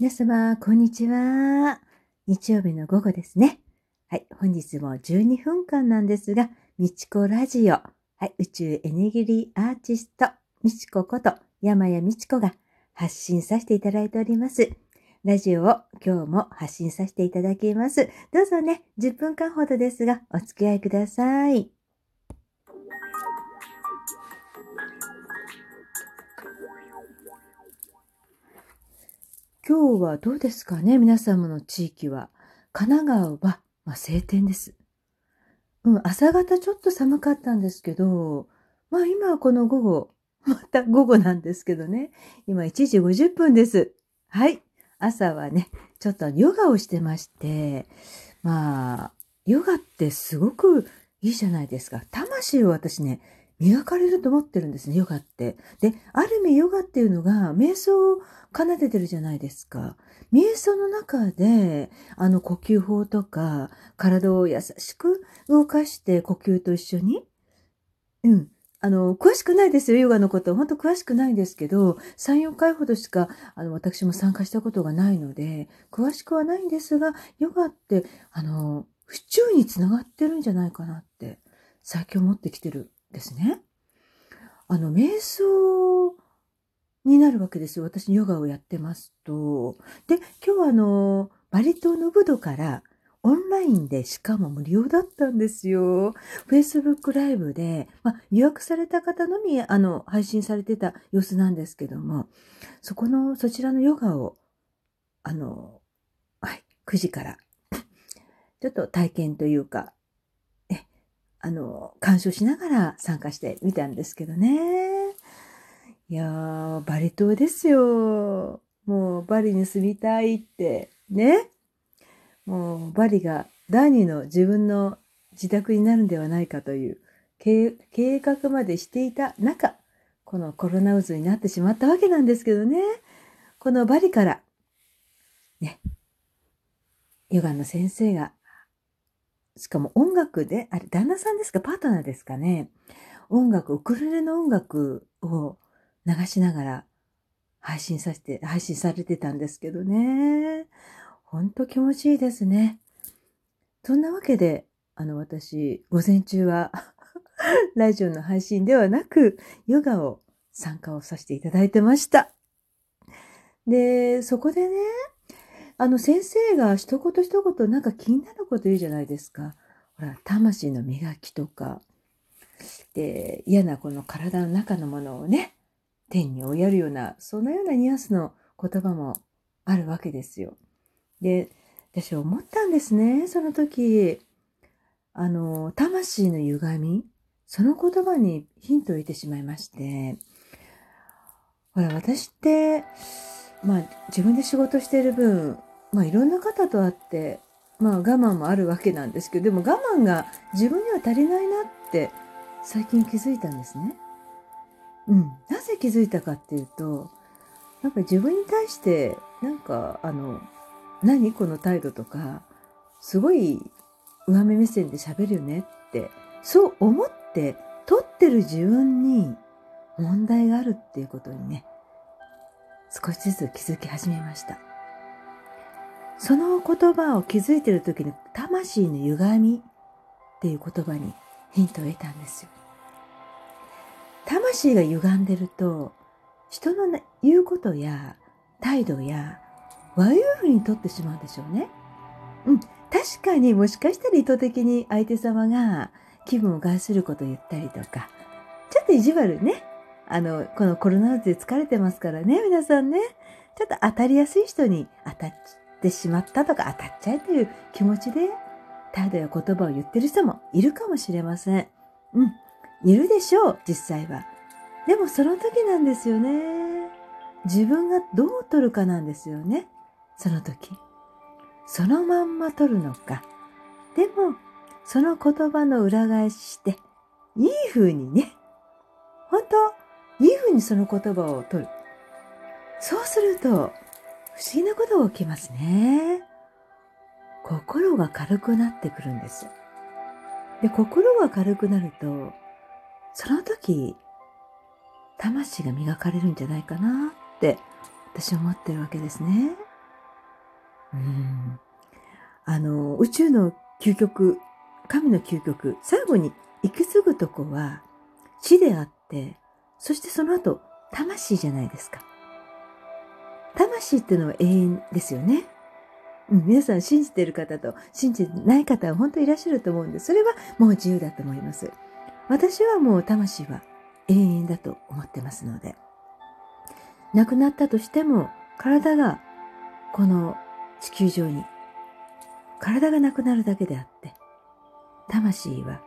皆様、こんにちは。日曜日の午後ですね。はい、本日も12分間なんですが、みちこラジオ、はい、宇宙エネギリアーティスト、みちここと山谷みちこが発信させていただいております。ラジオを今日も発信させていただきます。どうぞね、10分間ほどですが、お付き合いください。今日はどうですかね皆様の地域は。神奈川は、まあ、晴天です。うん、朝方ちょっと寒かったんですけど、まあ今はこの午後、また午後なんですけどね。今1時50分です。はい。朝はね、ちょっとヨガをしてまして、まあ、ヨガってすごくいいじゃないですか。魂を私ね、磨かれると思ってるんですね、ヨガって。で、ある意味ヨガっていうのが瞑想を奏でてるじゃないですか。瞑想の中で、あの呼吸法とか、体を優しく動かして呼吸と一緒に、うん。あの、詳しくないですよ、ヨガのこと。本当詳しくないんですけど、3、4回ほどしか、あの、私も参加したことがないので、詳しくはないんですが、ヨガって、あの、府中につながってるんじゃないかなって、最近思ってきてるですね。あの、瞑想になるわけですよ。私、ヨガをやってますと。で、今日はあの、バリ島のブドからオンラインでしかも無料だったんですよ。Facebook ライブで、まあ、予約された方のみ、あの、配信されてた様子なんですけども、そこの、そちらのヨガを、あの、はい、9時から、ちょっと体験というか、あの、鑑賞しながら参加してみたんですけどね。いやー、バリ島ですよ。もうバリに住みたいって、ね。もうバリが第二の自分の自宅になるんではないかという計画までしていた中、このコロナ渦になってしまったわけなんですけどね。このバリから、ね、ヨガの先生がしかも音楽で、あれ、旦那さんですか？パートナーですかね？音楽、ウクレレの音楽を流しながら配信させて、配信されてたんですけどね。ほんと気持ちいいですね。そんなわけで、あの、私、午前中は ラジオの配信ではなく、ヨガを参加をさせていただいてました。で、そこでね、あの先生が一言一言なんか気になること言うじゃないですか。ほら、魂の磨きとか、で、嫌なこの体の中のものをね、天に追いやるような、そのようなニュアンスの言葉もあるわけですよ。で、私思ったんですね、その時。あの、魂の歪み、その言葉にヒントを得てしまいまして、ほら、私って、まあ、自分で仕事してる分、まあいろんな方と会って、まあ我慢もあるわけなんですけど、でも我慢が自分には足りないなって最近気づいたんですね。うん。なぜ気づいたかっていうと、なんか自分に対して、なんかあの、何この態度とか、すごい上目目線で喋るよねって、そう思って撮ってる自分に問題があるっていうことにね、少しずつ気づき始めました。その言葉を気づいている時に魂の歪みっていう言葉にヒントを得たんですよ。魂が歪んでると人の言うことや態度や悪い風にとってしまうんでしょうね。うん、確かにもしかしたら意図的に相手様が気分を害することを言ったりとか、ちょっと意地悪ね。あの、このコロナウイルスで疲れてますからね、皆さんね。ちょっと当たりやすい人に当たっってしまったとか当たっちゃえという気持ちで態度や言葉を言ってる人もいるかもしれません。うん。いるでしょう、実際は。でもその時なんですよね。自分がどう取るかなんですよね。その時。そのまんま取るのか。でも、その言葉の裏返しして、いい風にね、本当いい風にその言葉を取る。そうすると、不思議なことが起きますね。心が軽くなってくるんです。で、心が軽くなると、その時、魂が磨かれるんじゃないかなって私は思ってるわけですね。うんあの、宇宙の究極、神の究極、最後に行き継ぐとこは死であって、そしてその後、魂じゃないですか。魂っていうのは永遠ですよね。うん、皆さん信じてる方と信じてない方は本当にいらっしゃると思うんで、それはもう自由だと思います。私はもう魂は永遠だと思ってますので。亡くなったとしても、体がこの地球上に、体がなくなるだけであって、魂は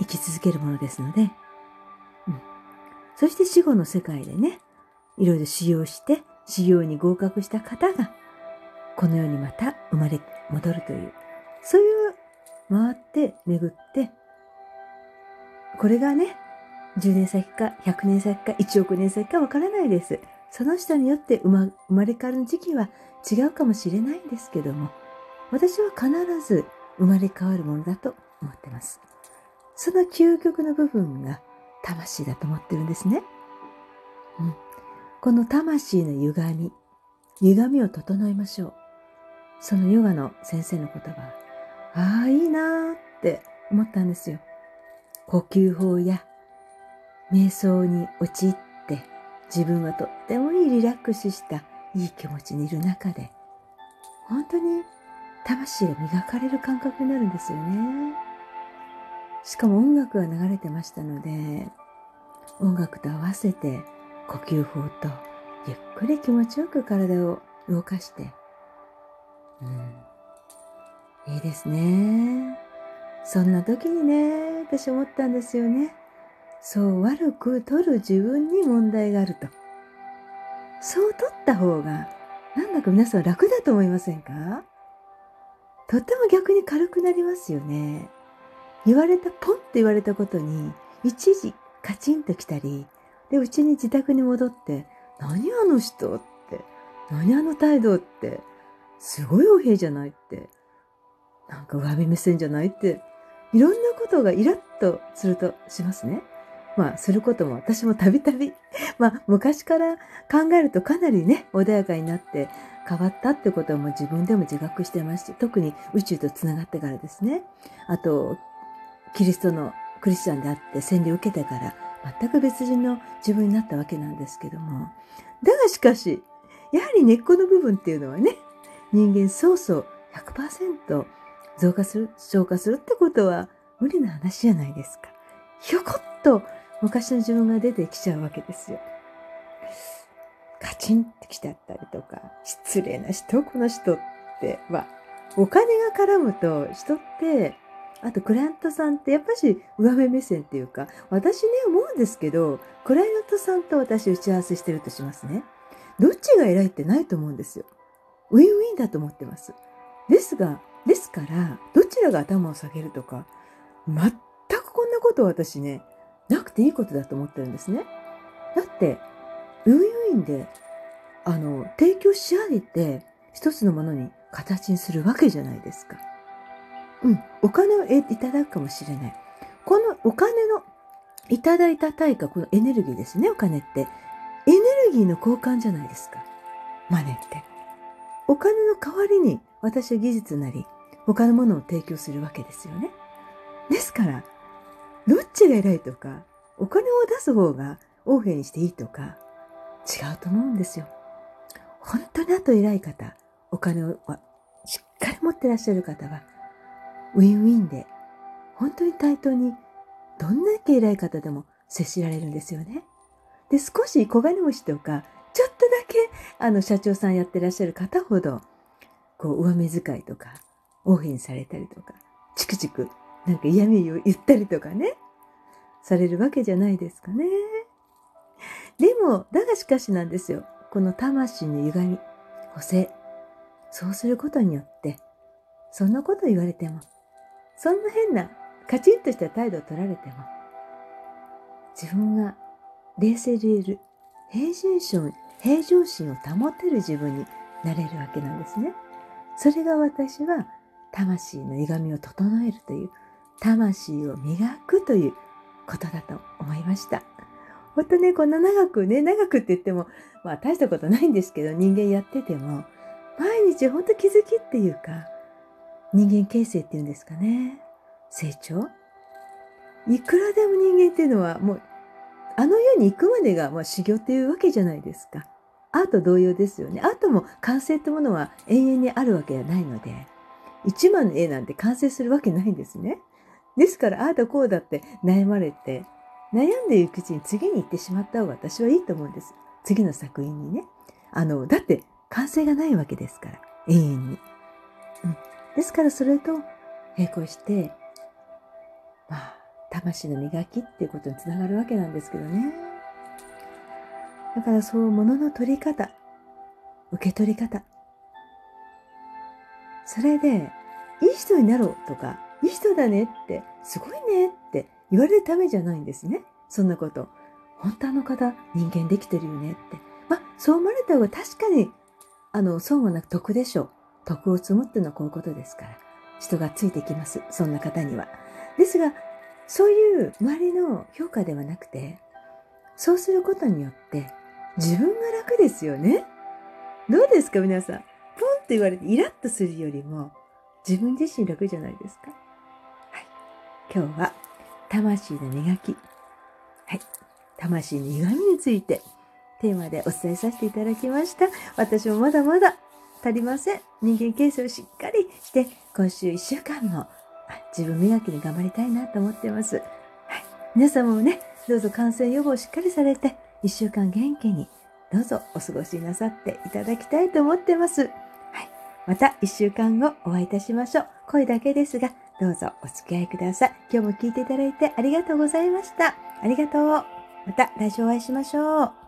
生き続けるものですので、うん。そして死後の世界でね、いろいろ修行して、修行に合格した方が、この世にまた生まれ戻るという、そういう回って巡って、これがね、10年先か100年先か1億年先かわからないです。その人によって生ま生まれ変わる時期は違うかもしれないんですけども、私は必ず生まれ変わるものだと思ってます。その究極の部分が魂だと思ってるんですね。うん、この魂の歪み、歪みを整えましょう。そのヨガの先生の言葉、ああ、いいなーって思ったんですよ。呼吸法や瞑想に陥って自分はとってもいいリラックスしたいい気持ちにいる中で本当に魂が磨かれる感覚になるんですよね。しかも音楽が流れてましたので音楽と合わせて呼吸法とゆっくり気持ちよく体を動かして、うん、いいですね。そんな時にね、私思ったんですよね。そう悪く取る自分に問題があると。そう取った方が、なんだか皆さん楽だと思いませんか？とっても逆に軽くなりますよね。言われた、ポンって言われたことに、一時カチンと来たり、で、うちに自宅に戻って、何あの人って、何あの態度って、すごいお平じゃないって、なんか上目目線じゃないっていろんなことがイラッとするとしますね。まあ、することも私もたびたび、まあ、昔から考えるとかなりね、穏やかになって変わったってことも自分でも自覚してますし、特に宇宙と繋がってからですね。あと、キリストのクリスチャンであって洗礼を受けてから、全く別人の自分になったわけなんですけども。だがしかし、やはり根っこの部分っていうのはね、人間そうそう100%増加する、消化するってことは無理な話じゃないですか。ひょこっと昔の自分が出てきちゃうわけですよ。カチンってきちゃったりとか、失礼な人、この人っては、お金が絡むと人って、あとクライアントさんってやっぱし上目目線っていうか、私ね思うんですけど、クライアントさんと私打ち合わせしてるとしますね。どっちが偉いってないと思うんですよ。ウィンウィンだと思ってます。ですが、ですから、どちらが頭を下げるとか、全くこんなこと私ね、なくていいことだと思ってるんですね。だって、ウィンウィンで、あの、提供し上げて、一つのものに形にするわけじゃないですか。うん、お金をいただくかもしれない。このお金のいただいた対価、このエネルギーですね、お金って。エネルギーの交換じゃないですか。マネって。お金の代わりに私は技術なり、他のものを提供するわけですよね。ですから、どっちが偉いとか、お金を出す方が横柄にしていいとか、違うと思うんですよ。本当にあと偉い方、お金をしっかり持ってらっしゃる方は、ウィンウィンで、本当に対等に、どんだけ偉い方でも接しられるんですよね。で、少し小金持ちとか、ちょっとだけ、あの、社長さんやってらっしゃる方ほど、こう、上目遣いとか、応変されたりとか、チクチク、なんか嫌味を言ったりとかね、されるわけじゃないですかね。でも、だがしかしなんですよ。この魂の歪み、補正。そうすることによって、そんなこと言われても、そんな変なカチンとした態度を取られても、自分が冷静でいる平常心、平常心を保てる自分になれるわけなんですね。それが私は魂の歪みを整えるという、魂を磨くということだと思いました。ほんとね、こんな長くね、長くって言っても、まあ大したことないんですけど、人間やってても、毎毎日本当気づきっていうか、人間形成っていうんですかね。成長？いくらでも人間っていうのはもう、あの世に行くまでがまあ修行っていうわけじゃないですか。アート同様ですよね。アートも完成ってものは永遠にあるわけじゃないので、一枚の絵なんて完成するわけないんですね。ですから、ああだこうだって悩まれて、悩んでいくうちに次に行ってしまった方が私はいいと思うんです。次の作品にね。あの、だって完成がないわけですから、永遠に。ですからそれと並行して、まあ、魂の磨きっていうことにつながるわけなんですけどね。だからそう、物の取り方、受け取り方。それで、いい人になろうとか、いい人だねって、すごいねって言われるためじゃないんですね。そんなこと。本当あの方、人間できてるよねって。まあ、そう思われた方が確かに、あの、損はなく得でしょう。徳を積むっていうのはこういうことですから。人がついてきます。そんな方には。ですが、そういう周りの評価ではなくて、そうすることによって自分が楽ですよね。どうですか皆さん。ポンって言われてイラッとするよりも自分自身楽じゃないですか。はい。今日は魂の磨き。はい。魂の歪みについてテーマでお伝えさせていただきました。私もまだまだ足りません。人間形成をしっかりして、今週1週間も自分磨きに頑張りたいなと思っています。はい。皆様もね、どうぞ感染予防をしっかりされて、1週間元気に、どうぞお過ごしなさっていただきたいと思ってます。はい。また1週間後お会いいたしましょう。声だけですが、どうぞお付き合いください。今日も聞いていただいてありがとうございました。ありがとう。また来週お会いしましょう。